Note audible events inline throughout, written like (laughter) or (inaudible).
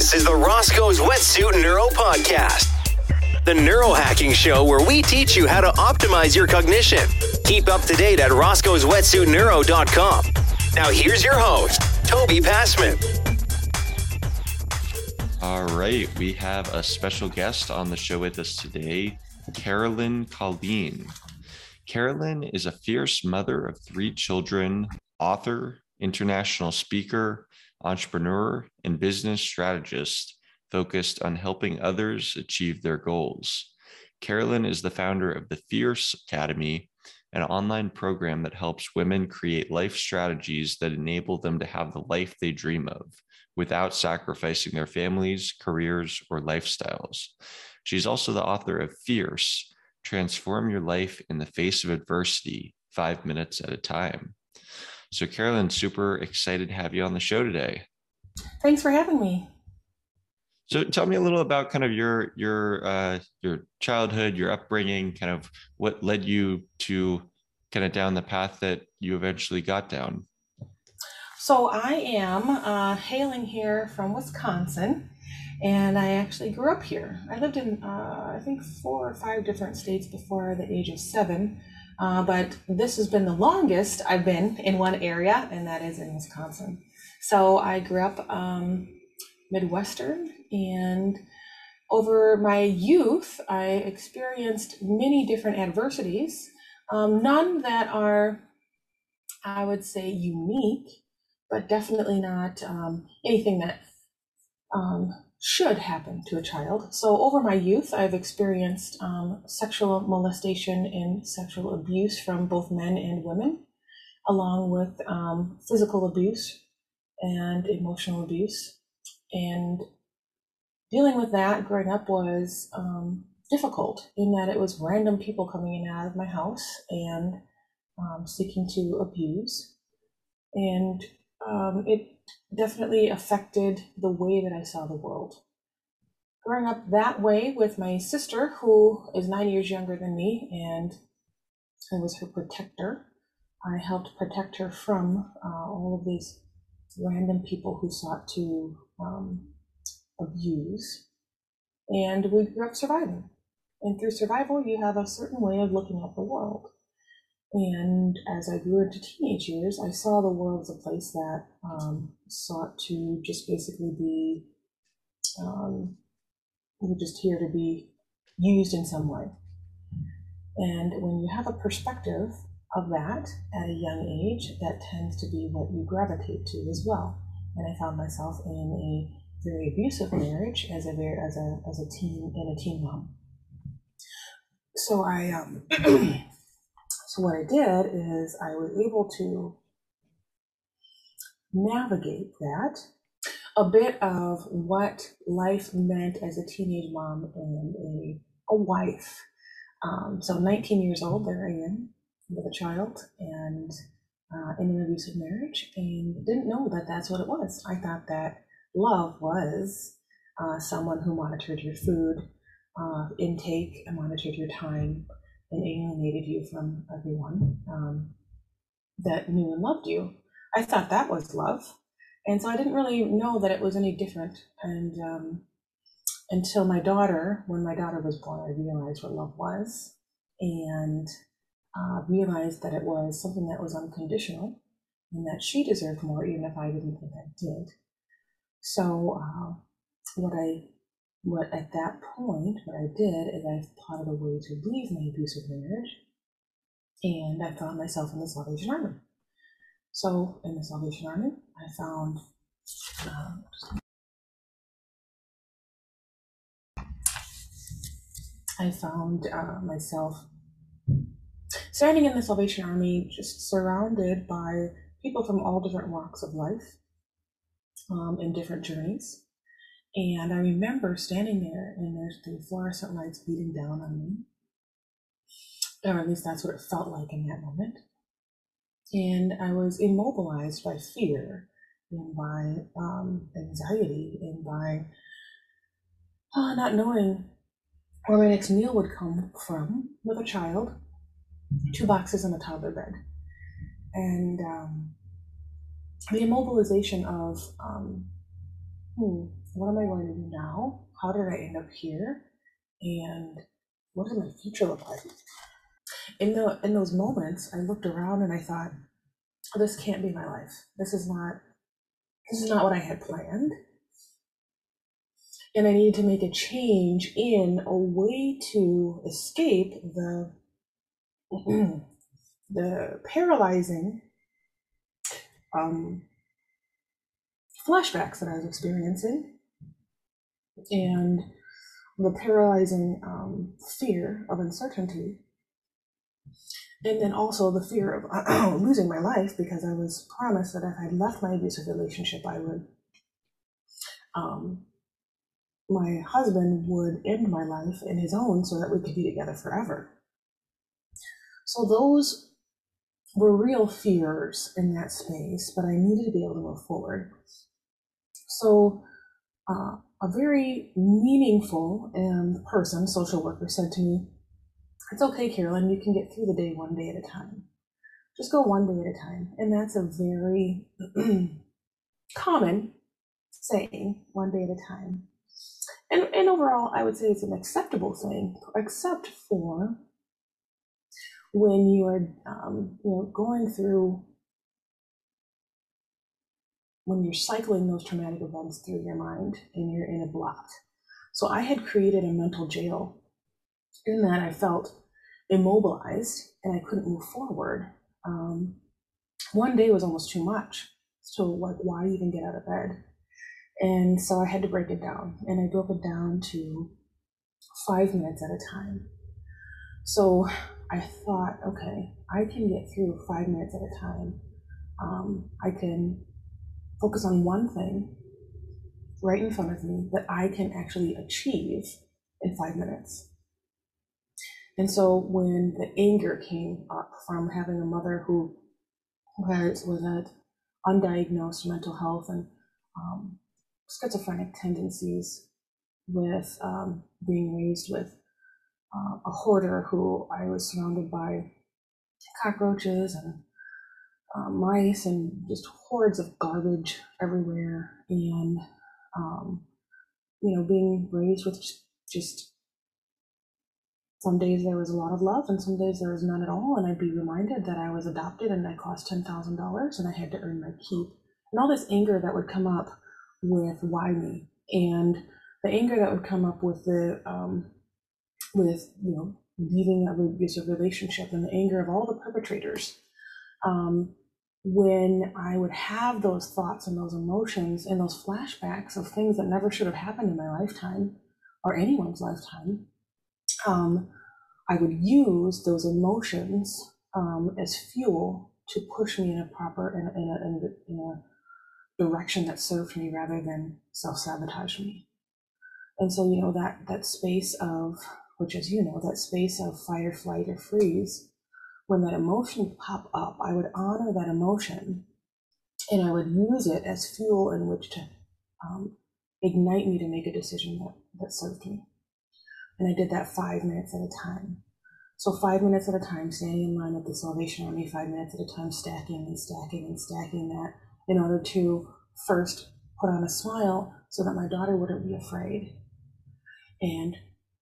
This is the Roscoe's Wetsuit Neuro Podcast, the neurohacking show where we teach you how to optimize your cognition. Keep up to date at roscoe'swetsuitneuro.com. Now, here's your host, Toby Passman. All right, we have a special guest on the show with us today, Carolyn Colleen. Carolyn is a fierce mother of three children, author, international speaker, entrepreneur, and business strategist focused on helping others achieve their goals. Carolyn is the founder of the Fierce Academy, an online program that helps women create life strategies that enable them to have the life they dream of without sacrificing their families, careers, or lifestyles. She's also the author of Fierce Transform Your Life in the Face of Adversity, five minutes at a time. So, Carolyn, super excited to have you on the show today. Thanks for having me. So, tell me a little about kind of your your uh, your childhood, your upbringing, kind of what led you to kind of down the path that you eventually got down. So, I am uh, hailing here from Wisconsin, and I actually grew up here. I lived in uh, I think four or five different states before the age of seven. Uh, but this has been the longest I've been in one area, and that is in Wisconsin. So I grew up um, Midwestern, and over my youth, I experienced many different adversities, um, none that are, I would say, unique, but definitely not um, anything that um, should happen to a child. So, over my youth, I've experienced um, sexual molestation and sexual abuse from both men and women, along with um, physical abuse and emotional abuse. And dealing with that growing up was um, difficult in that it was random people coming in and out of my house and um, seeking to abuse. And um, it definitely affected the way that I saw the world. Growing up that way with my sister, who is nine years younger than me, and I was her protector, I helped protect her from uh, all of these random people who sought to um, abuse. And we grew up surviving. And through survival, you have a certain way of looking at the world. And as I grew into teenage years, I saw the world as a place that um, sought to just basically be, um, we're just here to be used in some way. And when you have a perspective of that at a young age, that tends to be what you gravitate to as well. And I found myself in a very abusive marriage as a very as a as a teen and a teen mom. So I um, (clears throat) So what I did is I was able to navigate that, a bit of what life meant as a teenage mom and a, a wife. Um, so 19 years old, there I am with a child and uh, in an abusive marriage, and didn't know that that's what it was. I thought that love was uh, someone who monitored your food uh, intake and monitored your time and alienated you from everyone um, that knew and loved you. I thought that was love. And so I didn't really know that it was any different. And um, until my daughter, when my daughter was born, I realized what love was and uh, realized that it was something that was unconditional and that she deserved more, even if I didn't think I did. So, uh, what I what at that point, what I did is I of a way to leave my abusive marriage, and I found myself in the Salvation Army. So, in the Salvation Army, I found um, I found uh, myself standing in the Salvation Army, just surrounded by people from all different walks of life um, different journeys. And I remember standing there and there's the fluorescent lights beating down on me. Or at least that's what it felt like in that moment. And I was immobilized by fear and by um, anxiety and by uh, not knowing where my next meal would come from with a child, two boxes and a toddler bed. And um, the immobilization of um, hmm, what am I going to do now? How did I end up here? And what does my future look like? In the in those moments, I looked around and I thought, this can't be my life. This is not this is not what I had planned. And I needed to make a change in a way to escape the (clears throat) the paralyzing um, flashbacks that I was experiencing and the paralyzing um, fear of uncertainty. And then also the fear of (clears throat) losing my life because I was promised that if I left my abusive relationship, I would, um, my husband would end my life in his own so that we could be together forever. So those were real fears in that space, but I needed to be able to move forward. So uh, a very meaningful person, social worker, said to me, It's okay, Carolyn, you can get through the day one day at a time. Just go one day at a time. And that's a very (clears throat) common saying, one day at a time. And, and overall, I would say it's an acceptable thing, except for when you are um, you know, going through when you're cycling those traumatic events through your mind and you're in a block. So I had created a mental jail in that I felt immobilized and I couldn't move forward. Um, one day was almost too much. So, like, why even get out of bed? And so I had to break it down, and I broke it down to five minutes at a time. So I thought, okay, I can get through five minutes at a time. Um, I can focus on one thing right in front of me that I can actually achieve in five minutes. And so when the anger came up from having a mother who was, was at undiagnosed mental health and um, schizophrenic tendencies, with um, being raised with uh, a hoarder who I was surrounded by cockroaches and uh, mice and just hordes of garbage everywhere, and um, you know, being raised with just some days there was a lot of love, and some days there was none at all, and I'd be reminded that I was adopted and I cost ten thousand dollars, and I had to earn my keep, and all this anger that would come up with why me, and the anger that would come up with the um, with you know leaving a abusive relationship, and the anger of all the perpetrators. Um, when I would have those thoughts and those emotions and those flashbacks of things that never should have happened in my lifetime or anyone's lifetime, um, I would use those emotions um, as fuel to push me in a proper in a, in a, in a direction that served me rather than self sabotage me. And so, you know, that that space of which, as you know, that space of fight or flight or freeze when that emotion would pop up, I would honor that emotion and I would use it as fuel in which to um, ignite me to make a decision that, that served me. And I did that five minutes at a time. So, five minutes at a time, standing in line with the Salvation Army, five minutes at a time, stacking and stacking and stacking that in order to first put on a smile so that my daughter wouldn't be afraid and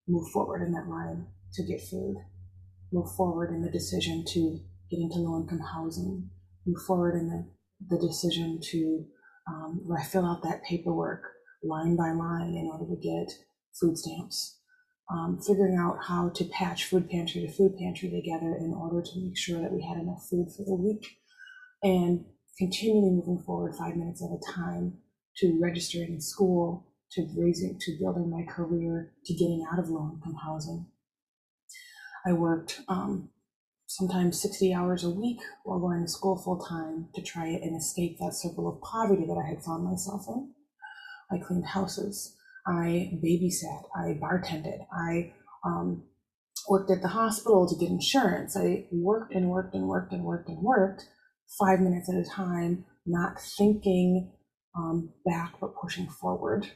move forward in that line to get food move forward in the decision to get into low income housing, move forward in the, the decision to um, fill out that paperwork line by line in order to get food stamps, um, figuring out how to patch food pantry to food pantry together in order to make sure that we had enough food for the week, and continually moving forward five minutes at a time to registering in school, to raising, to building my career, to getting out of low income housing. I worked um, sometimes 60 hours a week while going to school full time to try and escape that circle of poverty that I had found myself in. I cleaned houses. I babysat. I bartended. I um, worked at the hospital to get insurance. I worked and worked and worked and worked and worked five minutes at a time, not thinking um, back but pushing forward.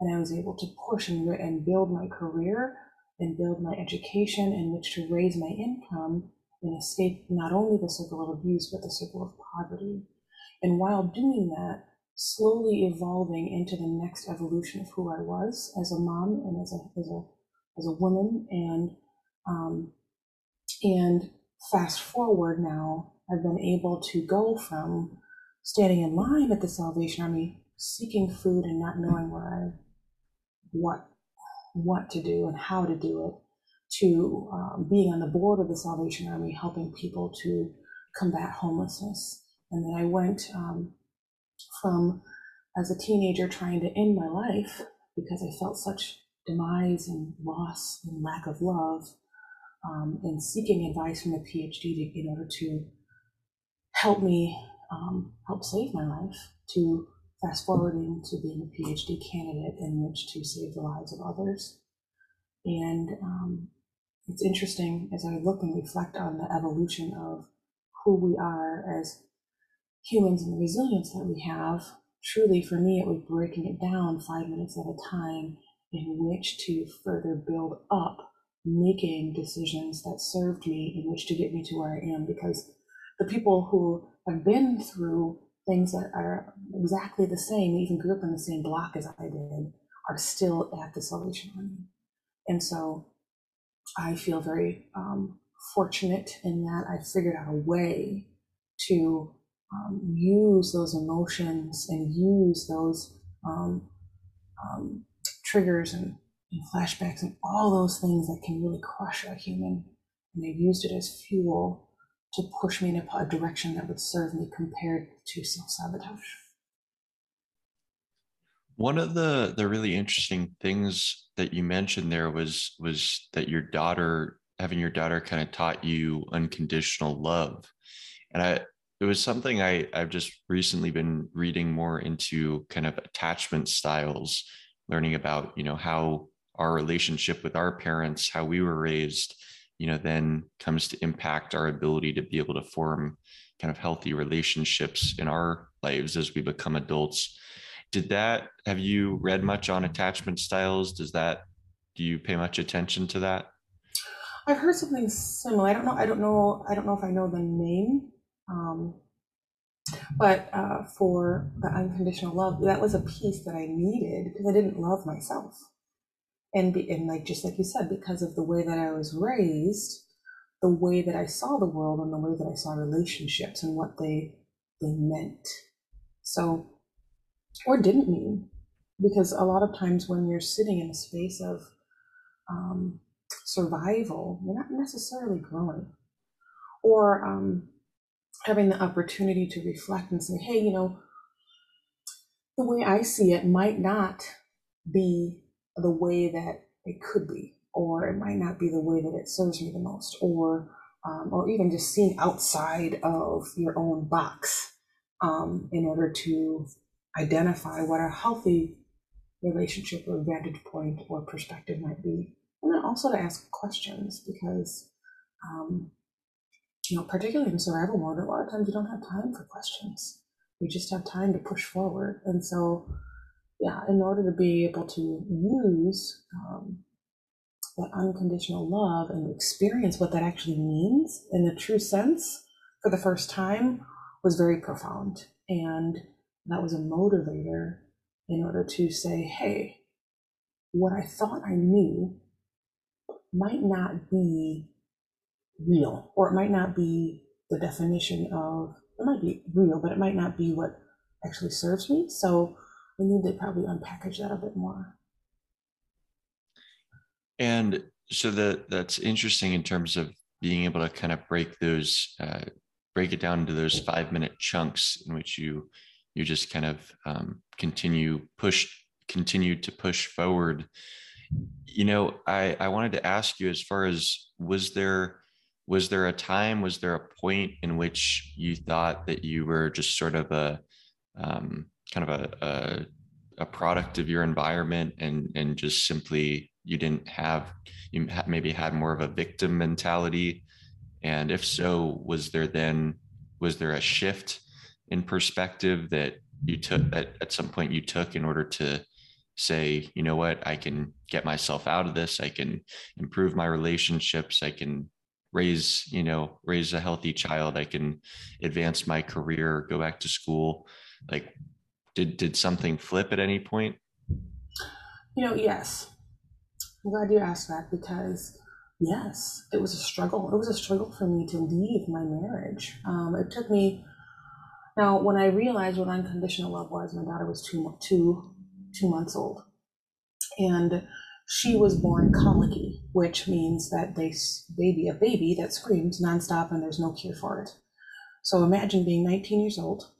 And I was able to push and, and build my career and build my education in which to raise my income and escape not only the circle of abuse, but the circle of poverty. And while doing that, slowly evolving into the next evolution of who I was as a mom and as a as a as a woman and um, and fast forward now I've been able to go from standing in line at the Salvation Army seeking food and not knowing where I what what to do and how to do it to um, being on the board of the Salvation Army, helping people to combat homelessness. And then I went um, from as a teenager trying to end my life because I felt such demise and loss and lack of love, um, and seeking advice from a PhD to, in order to help me um, help save my life, to fast forwarding to being a PhD candidate in which to save the lives of others. And um, it's interesting as I look and reflect on the evolution of who we are as humans and the resilience that we have. Truly, for me, it was breaking it down five minutes at a time in which to further build up making decisions that served me in which to get me to where I am. Because the people who have been through things that are exactly the same, even grew up in the same block as I did, are still at the Salvation Army. And so I feel very um, fortunate in that I figured out a way to um, use those emotions and use those um, um, triggers and, and, flashbacks and all those things that can really crush a human. And I've used it as fuel to push me in a, direction that would serve me compared to self sabotage. One of the the really interesting things that you mentioned there was was that your daughter having your daughter kind of taught you unconditional love, and I it was something I I've just recently been reading more into kind of attachment styles, learning about you know how our relationship with our parents, how we were raised, you know, then comes to impact our ability to be able to form kind of healthy relationships in our lives as we become adults. Did that have you read much on attachment styles? Does that do you pay much attention to that? I've heard something similar. I don't know i don't know i don't know if i know the name um, but uh, for the unconditional love that was a piece that i needed because i didn't love myself and be, and like just like you said because of the way that i was raised the way that i saw the world and the way that i saw relationships and what they they meant so or didn't mean. Because a lot of times when you're sitting in a space of um, survival, you're not necessarily growing. Or um, having the opportunity to reflect and say, hey, you know, the way I see it might not be the way that it could be, or it might not be the way that it serves me the most, or um, or even just seeing outside of your own box um, in order to identify what a healthy relationship or vantage point or perspective might be. And then also to ask questions because, um, you know, particularly in survival mode, a lot of times you don't have time for questions. You just have time to push forward. And so, yeah, in order to be able to use um, that unconditional love and experience what that actually means in the true sense for the first time was very profound. And that was a motivator in order to say, hey, what I thought I knew might not be real, or it might not be the definition of, it might be real, but it might not be what actually serves me. So we need to probably unpackage that a bit more. And so that that's interesting in terms of being able to kind of break those, uh, break it down into those five minute chunks in which you you just kind of um, continue push continue to push forward you know i i wanted to ask you as far as was there was there a time was there a point in which you thought that you were just sort of a um, kind of a, a, a product of your environment and and just simply you didn't have you maybe had more of a victim mentality? And if so was there then was there a shift in perspective that you took that at some point you took in order to say you know what? I can get myself out of this. I can improve my relationships. I can raise you know raise a healthy child. I can advance my career go back to school. Like did did something flip at any point? You know, yes. I'm glad you asked that because yes, it was a struggle. It was a struggle for me to leave my marriage. Um, it took me. Now, when I realized what unconditional love was, my daughter was two two two months old, and she was born colicky, which means that they baby a baby that screams nonstop and there's no cure for it. So imagine being 19 years old,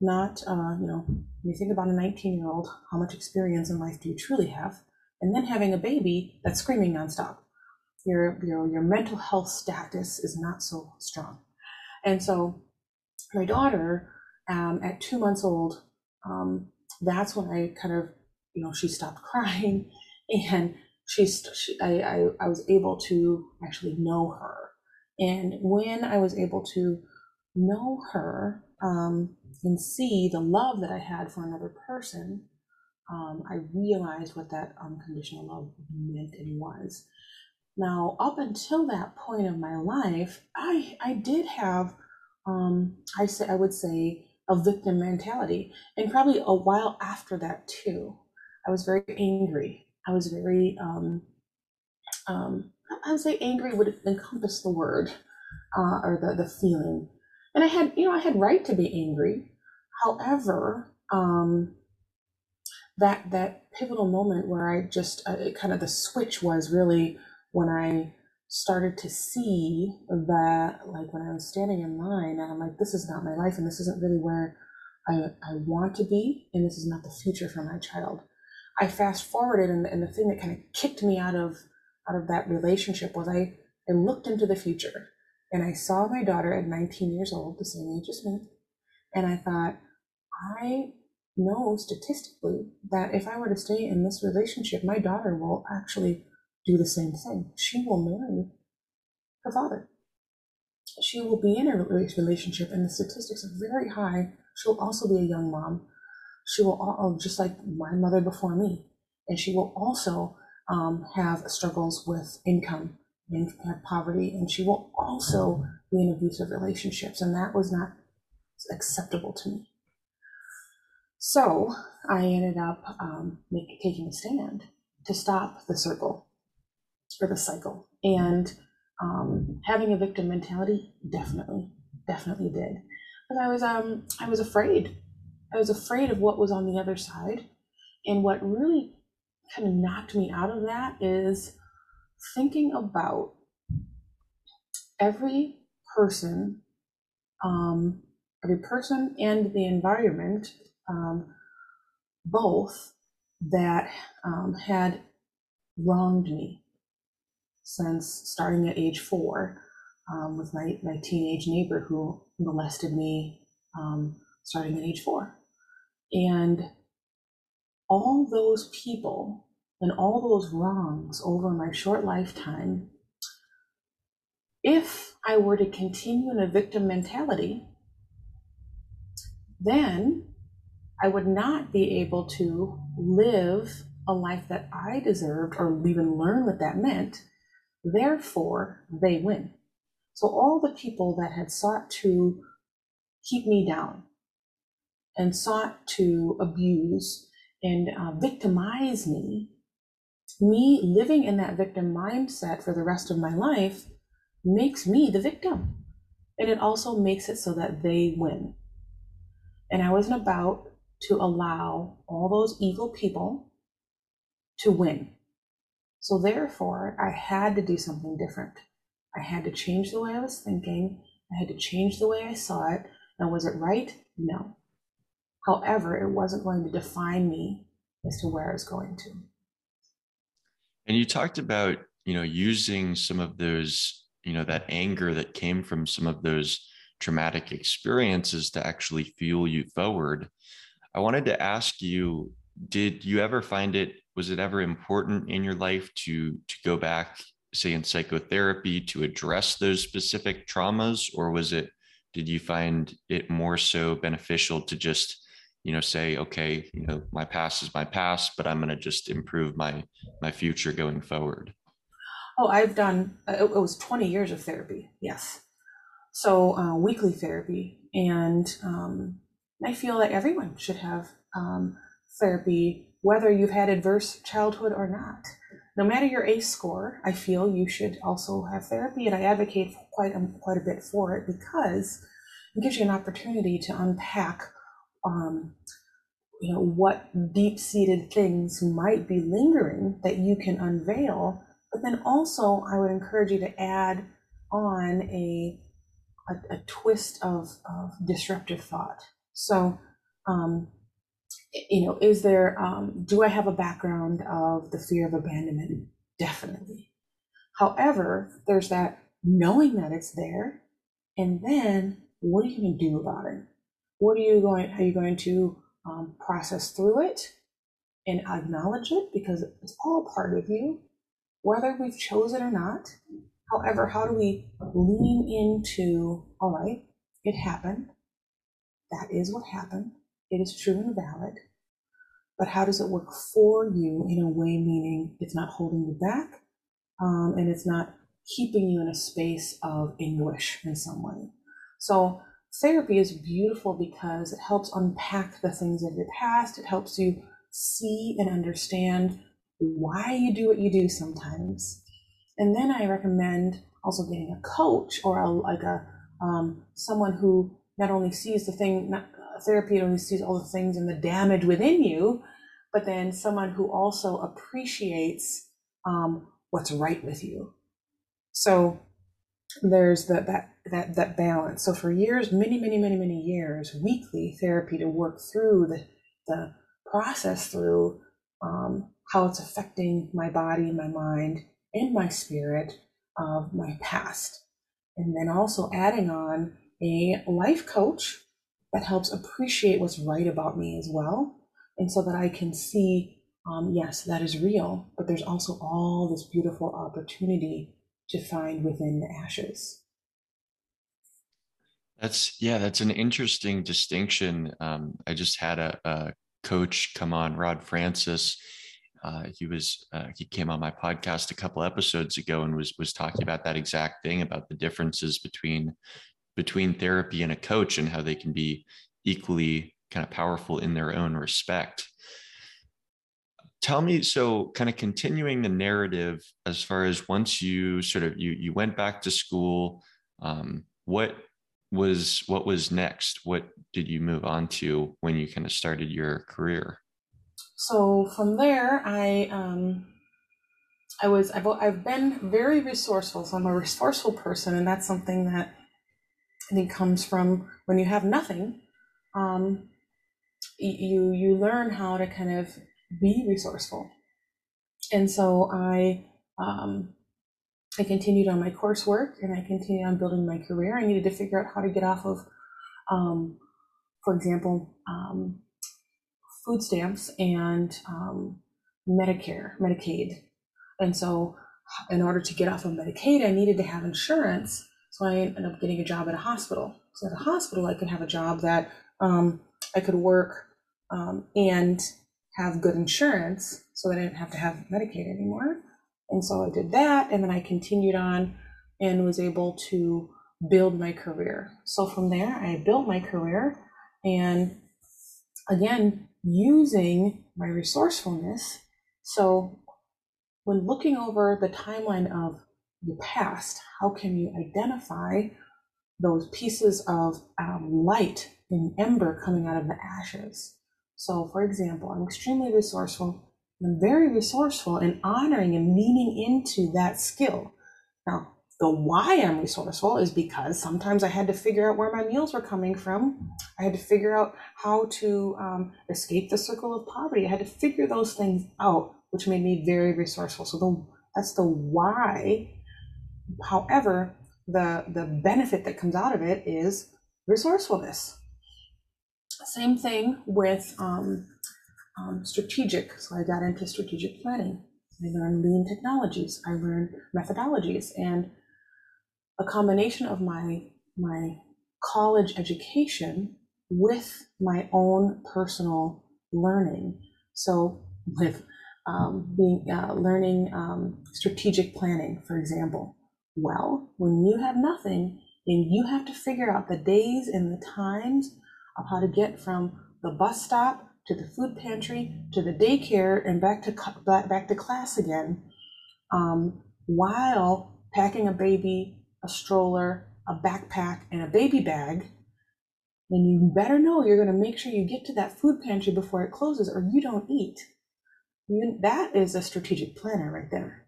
not, uh, you know, when you think about a 19 year old, how much experience in life do you truly have? And then having a baby that's screaming nonstop. Your, your, your mental health status is not so strong. And so my daughter, um, at two months old, um, that's when I kind of, you know, she stopped crying (laughs) and she's, she, I, I, I was able to actually know her. And when I was able to know her um, and see the love that I had for another person, um, I realized what that unconditional love meant and was. Now, up until that point of my life, I I did have, um, I say I would say a victim mentality, and probably a while after that too. I was very angry. I was very, um, um, I would say angry would encompass the word uh, or the the feeling and I had, you know, I had right to be angry. However, um, that that pivotal moment where I just uh, kind of the switch was really when I started to see that, like when I was standing in line, and I'm like, this is not my life, and this isn't really where I, I want to be, and this is not the future for my child. I fast forwarded, and, and the thing that kind of kicked me out of out of that relationship was I I looked into the future and I saw my daughter at 19 years old, the same age as me. And I thought, I know statistically that if I were to stay in this relationship, my daughter will actually do the same thing. She will marry her father. She will be in a relationship, and the statistics are very high. She'll also be a young mom. She will, just like my mother before me, and she will also um, have struggles with income and have poverty, and she will also be in abusive relationships, and that was not acceptable to me. So I ended up um, make, taking a stand to stop the circle or the cycle, and um, having a victim mentality definitely, definitely did. Because I was, um, I was afraid. I was afraid of what was on the other side, and what really kind of knocked me out of that is thinking about every person, um, every person and the environment, um, both that um, had wronged me since starting at age four um, with my, my teenage neighbor who molested me um, starting at age four. And all those people and all those wrongs over my short lifetime, if I were to continue in a victim mentality, then I would not be able to live a life that I deserved or even learn what that meant. Therefore, they win. So, all the people that had sought to keep me down and sought to abuse and uh, victimize me me living in that victim mindset for the rest of my life makes me the victim. And it also makes it so that they win. And I wasn't about to allow all those evil people to win. So therefore, I had to do something different. I had to change the way I was thinking. I had to change the way I saw it. Now, was it right? No. However, it wasn't going to define me as to where I was going to. And you talked about, you know, using some of those, you know, that anger that came from some of those traumatic experiences to actually fuel you forward. I wanted to ask you, did you ever find it was it ever important in your life to to go back say in psychotherapy to address those specific traumas or was it did you find it more so beneficial to just you know say okay you know my past is my past but i'm going to just improve my my future going forward oh i've done uh, it was 20 years of therapy yes so uh, weekly therapy and um, i feel that everyone should have um, therapy, whether you've had adverse childhood or not. No matter your ACE score, I feel you should also have therapy, and I advocate quite a, quite a bit for it because it gives you an opportunity to unpack, um, you know, what deep-seated things might be lingering that you can unveil. But then also, I would encourage you to add on a a, a twist of, of disruptive thought. So, um, you know, is there, um, do I have a background of the fear of abandonment? Definitely. However, there's that knowing that it's there, and then what are you going to do about it? What are you going, are you going to um, process through it and acknowledge it because it's all part of you, whether we've chosen or not? However, how do we lean into, all right, it happened. That is what happened. It is true and valid. But how does it work for you in a way, meaning it's not holding you back um, and it's not keeping you in a space of anguish in some way? So, therapy is beautiful because it helps unpack the things of your past. It helps you see and understand why you do what you do sometimes and then I recommend also getting a coach or a, like a um, someone who not only sees the thing, not, uh, therapy only sees all the things and the damage within you, but then someone who also appreciates um, what's right with you. So there's the, that that that balance. So for years, many, many, many, many years, weekly therapy to work through the the process through um, how it's affecting my body, my mind, and my spirit of my past. And then also adding on a life coach that helps appreciate what's right about me as well. And so that I can see, um, yes, that is real, but there's also all this beautiful opportunity to find within the ashes. That's yeah, that's an interesting distinction. Um, I just had a, a coach come on, Rod Francis, uh, he was uh, he came on my podcast a couple episodes ago and was was talking about that exact thing about the differences between between therapy and a coach and how they can be equally kind of powerful in their own respect tell me so kind of continuing the narrative as far as once you sort of you you went back to school um, what was what was next what did you move on to when you kind of started your career so from there, I um, I was I've, I've been very resourceful. So I'm a resourceful person, and that's something that I think comes from when you have nothing. Um, you you learn how to kind of be resourceful, and so I um, I continued on my coursework and I continued on building my career. I needed to figure out how to get off of, um, for example, um, food stamps and um, Medicare, Medicaid. And so, in order to get off of Medicaid, I needed to have insurance. So, I ended up getting a job at a hospital. So, at a hospital, I could have a job that um, I could work um, and have good insurance so that I didn't have to have Medicaid anymore. And so, I did that. And then I continued on and was able to build my career. So, from there, I built my career. And again, using my resourcefulness. So, when looking over the timeline of the past, how can you identify those pieces of um, light and ember coming out of the ashes? So, for example, I'm extremely resourceful. I'm very resourceful in honoring and leaning into that skill. Now, the why I'm resourceful is because sometimes I had to figure out where my meals were coming from. I had to figure out how to um, escape the circle of poverty. I had to figure those things out, which made me very resourceful. So the, that's the why. However, the the benefit that comes out of it is resourcefulness. Same thing with um, um, strategic. So I got into strategic planning. I learned lean technologies. I learned methodologies and a combination of my my college education with my own personal learning. So with um, being uh, learning um, strategic planning, for example. Well, when you have nothing and you have to figure out the days and the times of how to get from the bus stop to the food pantry, to the daycare, and back to back to class again, um, while packing a baby, a stroller, a backpack, and a baby bag. And you better know you're going to make sure you get to that food pantry before it closes, or you don't eat. You, that is a strategic planner right there.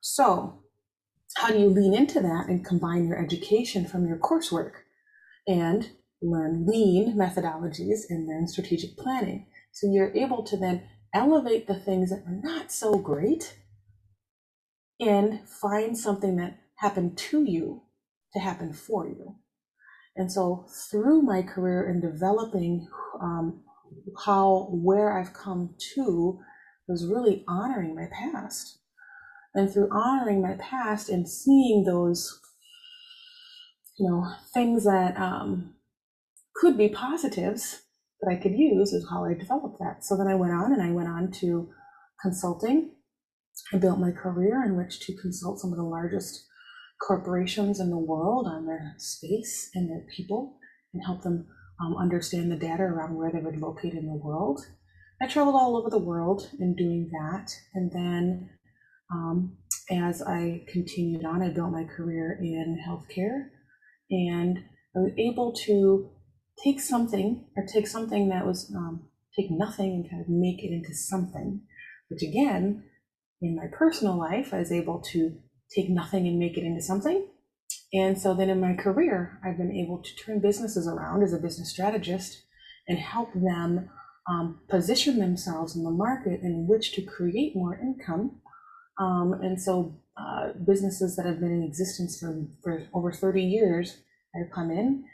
So, how do you lean into that and combine your education from your coursework and learn lean methodologies and learn strategic planning? So, you're able to then elevate the things that are not so great and find something that happened to you to happen for you. And so, through my career in developing um, how where I've come to was really honoring my past. And through honoring my past and seeing those, you know, things that um, could be positives that I could use is how I developed that. So then I went on and I went on to consulting. I built my career in which to consult some of the largest corporations in the world on their space and their people and help them um, understand the data around where they would locate in the world I traveled all over the world in doing that. And then um, as I continued on, I built my career in healthcare and I was able to take something or take something that was, um, take nothing and kind of make it into something, which again, in my personal life, I was able to take nothing and make it into something. And so then in my career, I've been able to turn businesses around as a business strategist and help them um, position themselves in the market in which to create more income. Um, and so uh, businesses that have been in existence for, for over 30 years, I come in,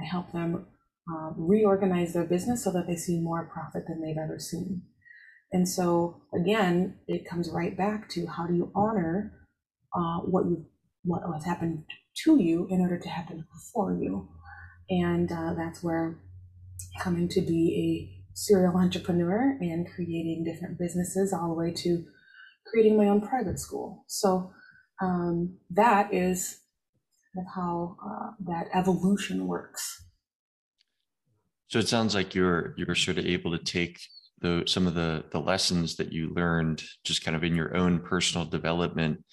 I help them uh, reorganize their business so that they see more profit than they've ever seen. And so again, it comes right back to how do you honor uh, what you what has happened to you in order to happen for you, and uh, that's where coming to be a serial entrepreneur and creating different businesses all the way to creating my own private school. So um, that is kind of how uh, that evolution works. So it sounds like you're you're sort of able to take the some of the the lessons that you learned just kind of in your own personal development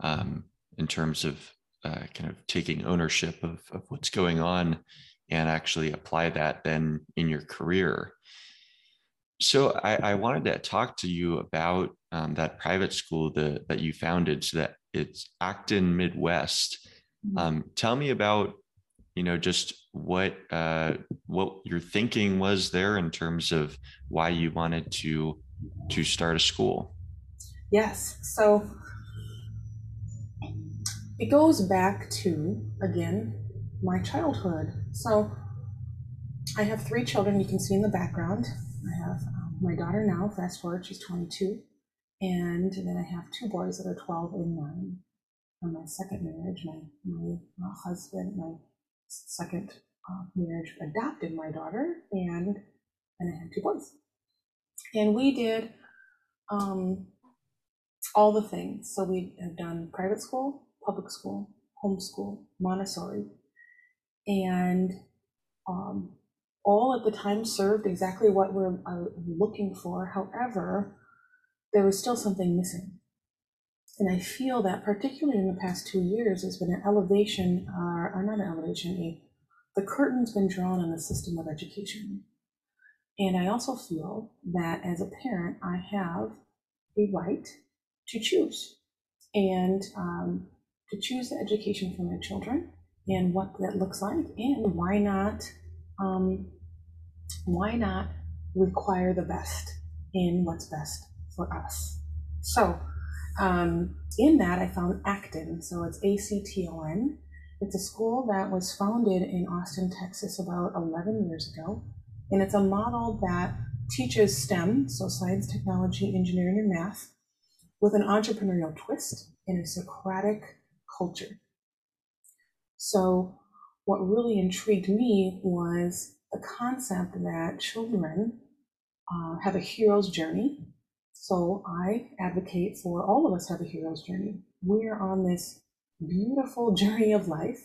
um, in terms of uh, kind of taking ownership of, of what's going on and actually apply that then in your career so I, I, wanted to talk to you about um, that private school the, that you founded so that it's acton midwest mm-hmm. um, tell me about you know just what uh, what your thinking was there in terms of why you wanted to to start a school yes so it goes back to again my childhood so i have three children you can see in the background I have um, my daughter now, fast forward, she's 22. And then I have two boys that are 12 and 9. From my second marriage, my, my uh, husband, my second uh, marriage adopted my daughter, and and I had two boys. And we did um, all the things. So we have done private school, public school, homeschool, Montessori, and um, all at the time served exactly what we're uh, looking for. However, there was still something missing. And I feel that particularly in the past two years, there's been an elevation, uh, or not an elevation, a, the curtain's been drawn on the system of education. And I also feel that as a parent, I have a right to choose and um, to choose the education for my children and what that looks like, and why not um, why not require the best in what's best for us? So, um, in that, I found Acton. So it's A C T O N. It's a school that was founded in Austin, Texas about 11 years ago. And it's a model that teaches STEM, so science, technology, engineering, and math, with an entrepreneurial twist in a Socratic culture. So, what really intrigued me was the concept that children uh, have a hero's journey. So I advocate for all of us have a hero's journey. We are on this beautiful (laughs) journey of life,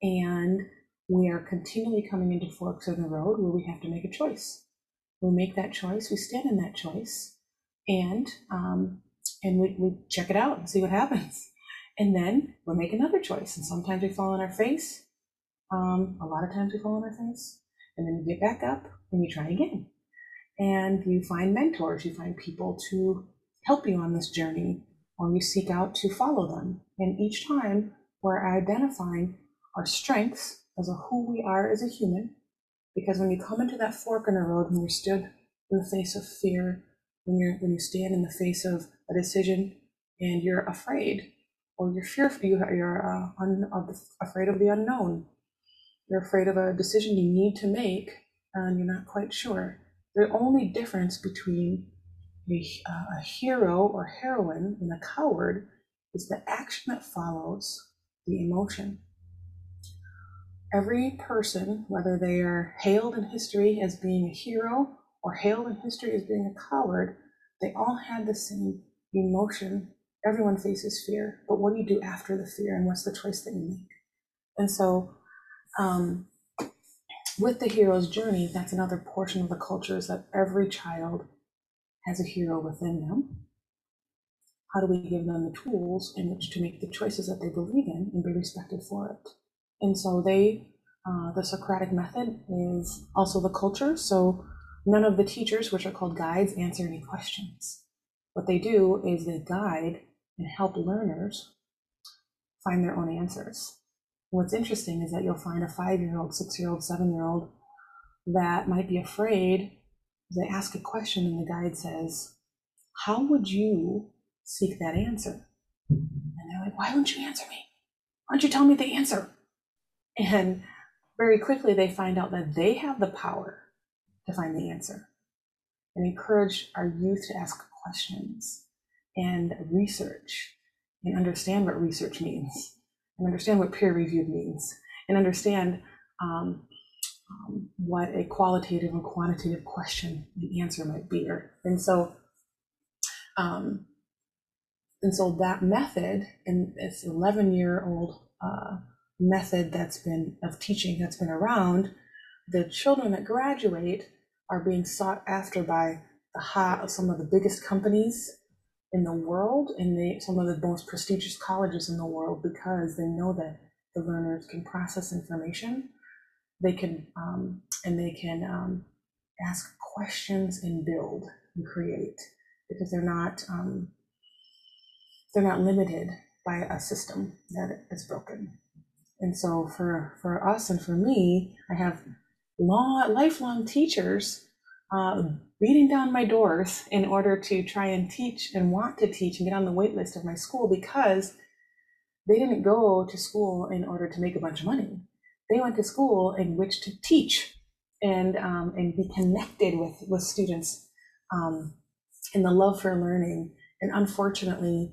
and we are continually coming into forks in the road where we have to make a choice. we make that choice, we stand in that choice, and um, and we, we check it out and see what happens. (laughs) And then we make another choice. And sometimes we fall on our face. Um, a lot of times we fall on our face. And then you get back up and you try again. And you find mentors, you find people to help you on this journey, or you seek out to follow them. And each time we're identifying our strengths as a who we are as a human. Because when you come into that fork in the road, when you're stood in the face of fear, when you're when you stand in the face of a decision and you're afraid, or you're fearful, you, you're uh, un, afraid of the unknown, you're afraid of a decision you need to make, and you're not quite sure. The only difference between a, uh, a hero or heroine and a coward is the action that follows the emotion. Every person, whether they are hailed in history as being a hero or hailed in history as being a coward, they all had the same emotion. Everyone faces fear, but what do you do after the fear and what's the choice that you make? And so, um, with the hero's journey, that's another portion of the culture is that every child has a hero within them. How do we give them the tools in which to make the choices that they believe in and be respected for it? And so they, uh, the Socratic method is also the culture. So none of the teachers, which are called guides, answer any questions. What they do is they guide and help learners find their own answers. What's interesting is that you'll find a five year old, six year old, seven year old that might be afraid. They ask a question, and the guide says, How would you seek that answer? And they're like, Why wouldn't you answer me? Why don't you tell me the answer? And very quickly, they find out that they have the power to find the answer and encourage our youth to ask questions and research and understand what research means and understand what peer reviewed means and understand um, um, what a qualitative and quantitative question and answer might be. And so, um, and so that method, and it's 11 year old uh, method that's been of teaching that's been around, the children that graduate are being sought after by the hot, some of the biggest companies in the world and they, some of the most prestigious colleges in the world because they know that the learners can process information. They can um, and they can um, ask questions and build and create because they're not um, they're not limited by a system that is broken. And so for for us and for me i have long lifelong teachers uh, beating down my doors in order to try and teach and want to teach and get on the wait list of my school because they didn't go to school in order to make a bunch of money. They went to school in which to teach and um, and be connected with with students um, and the love for learning. And unfortunately,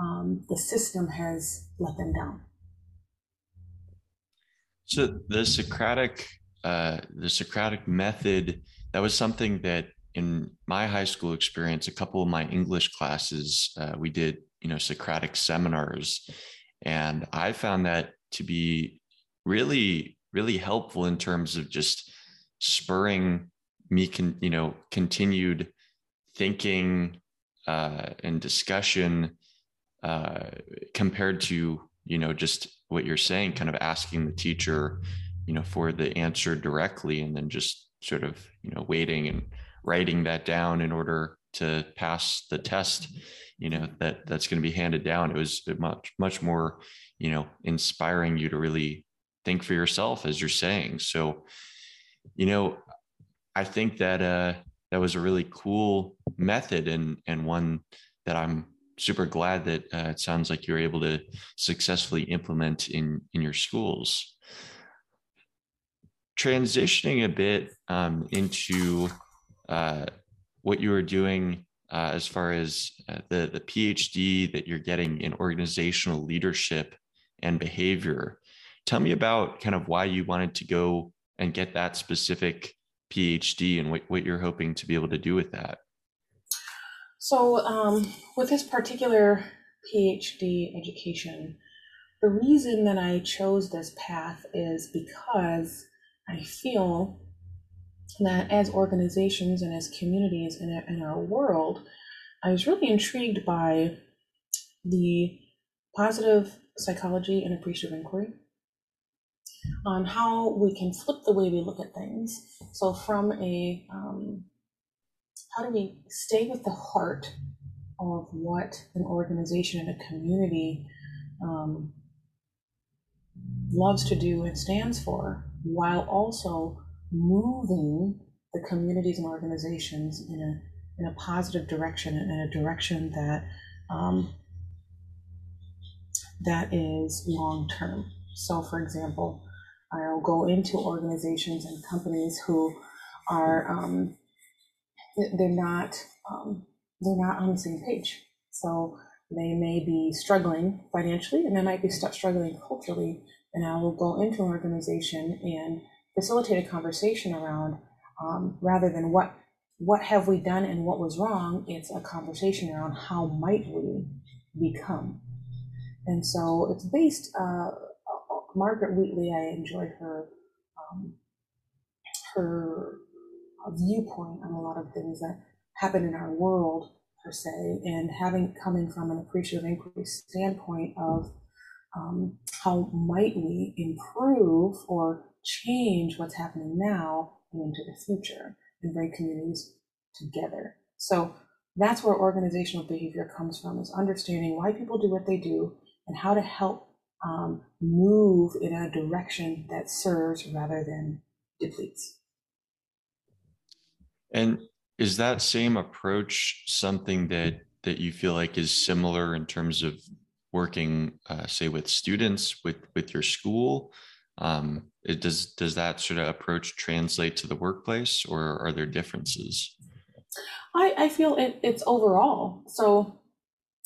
um, the system has let them down. So the Socratic uh, the Socratic method that was something that in my high school experience, a couple of my English classes, uh, we did, you know, Socratic seminars. And I found that to be really, really helpful in terms of just spurring me, con, you know, continued thinking uh, and discussion uh, compared to, you know, just what you're saying, kind of asking the teacher, you know, for the answer directly and then just sort of you know waiting and writing that down in order to pass the test you know that that's going to be handed down. It was much much more you know inspiring you to really think for yourself as you're saying. So you know i think that uh that was a really cool method and and one that i'm super glad that uh, it sounds like you're able to successfully implement in in your schools. Transitioning a bit um, into uh, what you were doing uh, as far as uh, the, the PhD that you're getting in organizational leadership and behavior. Tell me about kind of why you wanted to go and get that specific PhD and what, what you're hoping to be able to do with that. So, um, with this particular PhD education, the reason that I chose this path is because I feel that as organizations and as communities in, in our world, I was really intrigued by the positive psychology and appreciative inquiry on how we can flip the way we look at things. So, from a um, how do we stay with the heart of what an organization and a community um, loves to do and stands for, while also moving the communities and organizations in a in a positive direction and in a direction that um, that is long term. So, for example, I'll go into organizations and companies who are um, they're not um, they're not on the same page. So they may be struggling financially, and they might be st- struggling culturally. And I will go into an organization and facilitate a conversation around um, rather than what what have we done and what was wrong. It's a conversation around how might we become. And so it's based. Uh, Margaret Wheatley, I enjoy her um, her viewpoint on a lot of things that happen in our world per se, and having coming from an appreciative inquiry standpoint of um, how might we improve or change what's happening now and into the future and bring communities together. So that's where organizational behavior comes from is understanding why people do what they do and how to help um, move in a direction that serves rather than depletes. And is that same approach something that that you feel like is similar in terms of working, uh, say, with students with with your school? Um, it does does that sort of approach translate to the workplace, or are there differences? I, I feel it, it's overall. So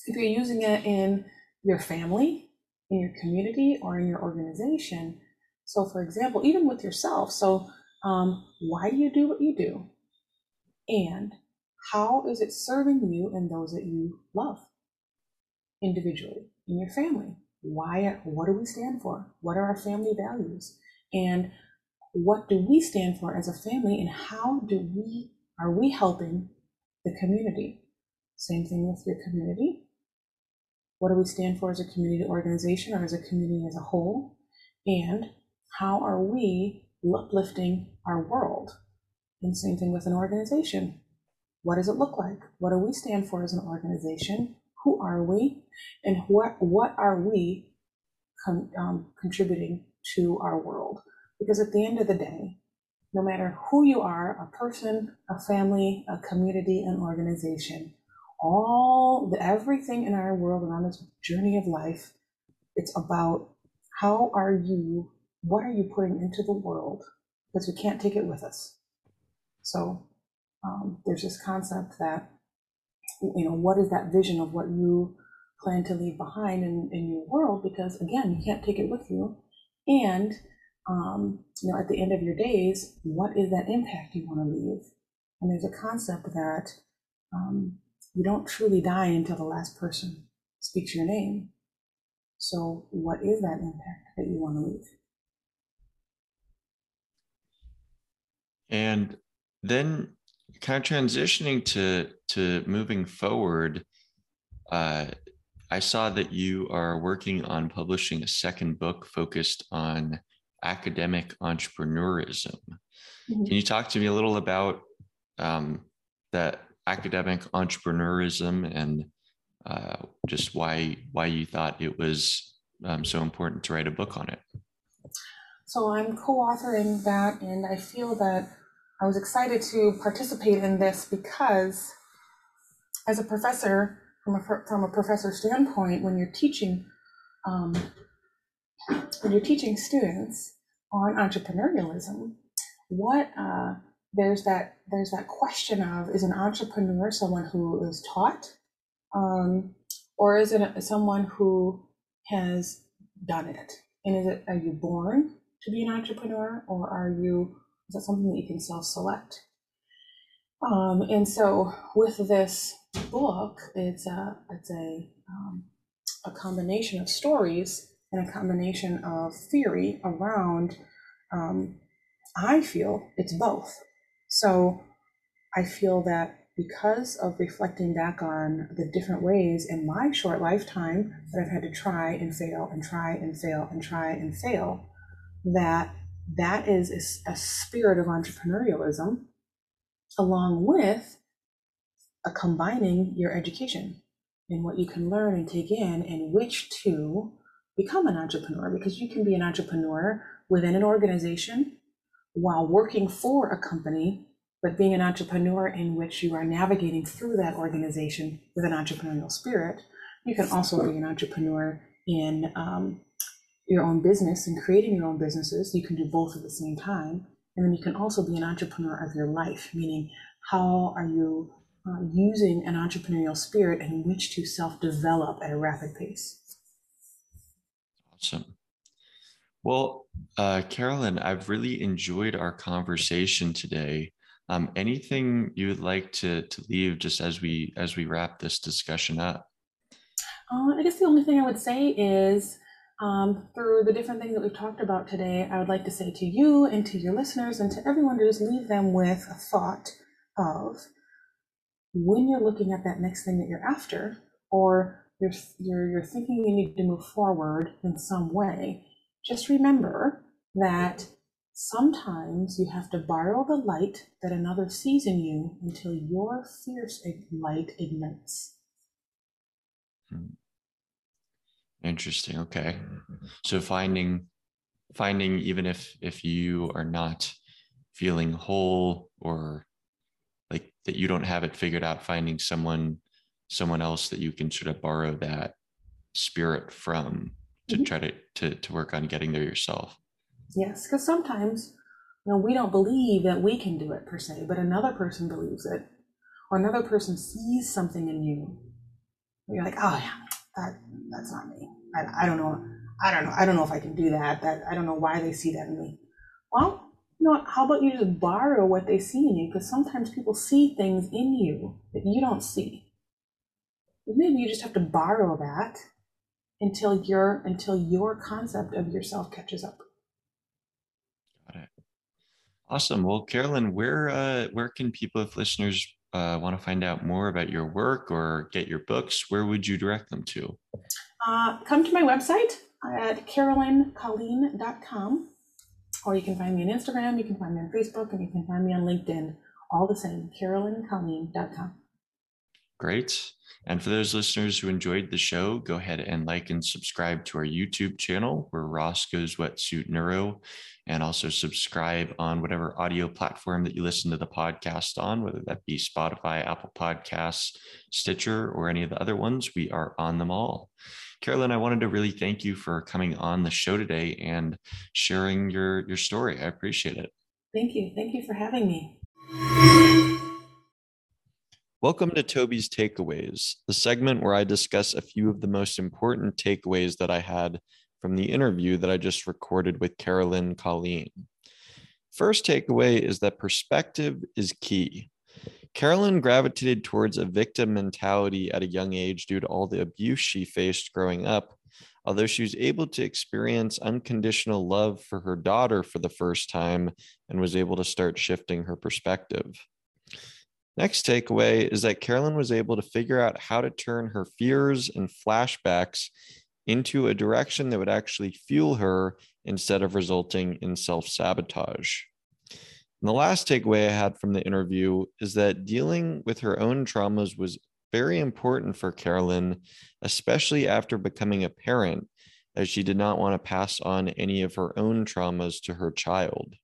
if you're using it in your family, in your community, or in your organization, so for example, even with yourself, so um, why do you do what you do? And how is it serving you and those that you love individually in your family? Why, what do we stand for? What are our family values? And what do we stand for as a family and how do we, are we helping the community? Same thing with your community. What do we stand for as a community organization or as a community as a whole? And how are we uplifting our world and same thing with an organization. What does it look like? What do we stand for as an organization? Who are we? And what, what are we con, um, contributing to our world? Because at the end of the day, no matter who you are, a person, a family, a community, an organization, all the everything in our world and on this journey of life, it's about how are you, what are you putting into the world? Because we can't take it with us. So um, there's this concept that, you know, what is that vision of what you plan to leave behind in, in your world? Because again, you can't take it with you. And, um, you know, at the end of your days, what is that impact you want to leave? And there's a concept that um, you don't truly die until the last person speaks your name. So, what is that impact that you want to leave? And then kind of transitioning to to moving forward uh, i saw that you are working on publishing a second book focused on academic entrepreneurism mm-hmm. can you talk to me a little about um, that academic entrepreneurism and uh, just why why you thought it was um, so important to write a book on it so i'm co-authoring that and i feel that I was excited to participate in this because, as a professor, from a, from a professor standpoint, when you're teaching, um, when you're teaching students on entrepreneurialism, what uh, there's that there's that question of is an entrepreneur someone who is taught, um, or is it someone who has done it? And is it are you born to be an entrepreneur, or are you is that something that you can self-select? Um, and so with this book, it's a it's a um, a combination of stories and a combination of theory around. Um, I feel it's both. So I feel that because of reflecting back on the different ways in my short lifetime that I've had to try and fail and try and fail and try and fail, that that is a, a spirit of entrepreneurialism along with a combining your education and what you can learn and take in and which to become an entrepreneur because you can be an entrepreneur within an organization while working for a company but being an entrepreneur in which you are navigating through that organization with an entrepreneurial spirit. You can also be an entrepreneur in um, your own business and creating your own businesses. You can do both at the same time and then you can also be an entrepreneur of your life meaning how are you uh, using an entrepreneurial spirit in which to self develop at a rapid pace. Awesome. Well, uh, Carolyn, I've really enjoyed our conversation today. Um, anything you would like to to leave just as we as we wrap this discussion up? Uh, I guess the only thing I would say is um, through the different things that we've talked about today, I would like to say to you and to your listeners and to everyone to just leave them with a thought of when you're looking at that next thing that you're after, or you're, you're, you're thinking you need to move forward in some way, just remember that sometimes you have to borrow the light that another sees in you until your fierce light ignites. Hmm. Interesting. Okay. So finding finding even if if you are not feeling whole or like that you don't have it figured out finding someone someone else that you can sort of borrow that spirit from to mm-hmm. try to, to to work on getting there yourself yes because sometimes you know we don't believe that we can do it per se but another person believes it or another person sees something in you you're like oh yeah that that's not me I, I don't know i don't know i don't know if i can do that that i don't know why they see that in me well you know how about you just borrow what they see in you? Because sometimes people see things in you that you don't see. Maybe you just have to borrow that until your until your concept of yourself catches up. Got it. Awesome. Well, Carolyn, where uh, where can people, if listeners uh, want to find out more about your work or get your books, where would you direct them to? Uh, come to my website at carolyncolleen.com or you can find me on Instagram, you can find me on Facebook, and you can find me on LinkedIn. All the same, carolyncolleen.com. Great. And for those listeners who enjoyed the show, go ahead and like and subscribe to our YouTube channel where Ross goes Wetsuit Neuro, and also subscribe on whatever audio platform that you listen to the podcast on, whether that be Spotify, Apple Podcasts, Stitcher, or any of the other ones. We are on them all. Carolyn, I wanted to really thank you for coming on the show today and sharing your your story. I appreciate it. Thank you. Thank you for having me. Welcome to Toby's Takeaways, the segment where I discuss a few of the most important takeaways that I had from the interview that I just recorded with Carolyn Colleen. First takeaway is that perspective is key. Carolyn gravitated towards a victim mentality at a young age due to all the abuse she faced growing up, although she was able to experience unconditional love for her daughter for the first time and was able to start shifting her perspective. Next takeaway is that Carolyn was able to figure out how to turn her fears and flashbacks into a direction that would actually fuel her instead of resulting in self sabotage. And the last takeaway I had from the interview is that dealing with her own traumas was very important for Carolyn, especially after becoming a parent, as she did not want to pass on any of her own traumas to her child.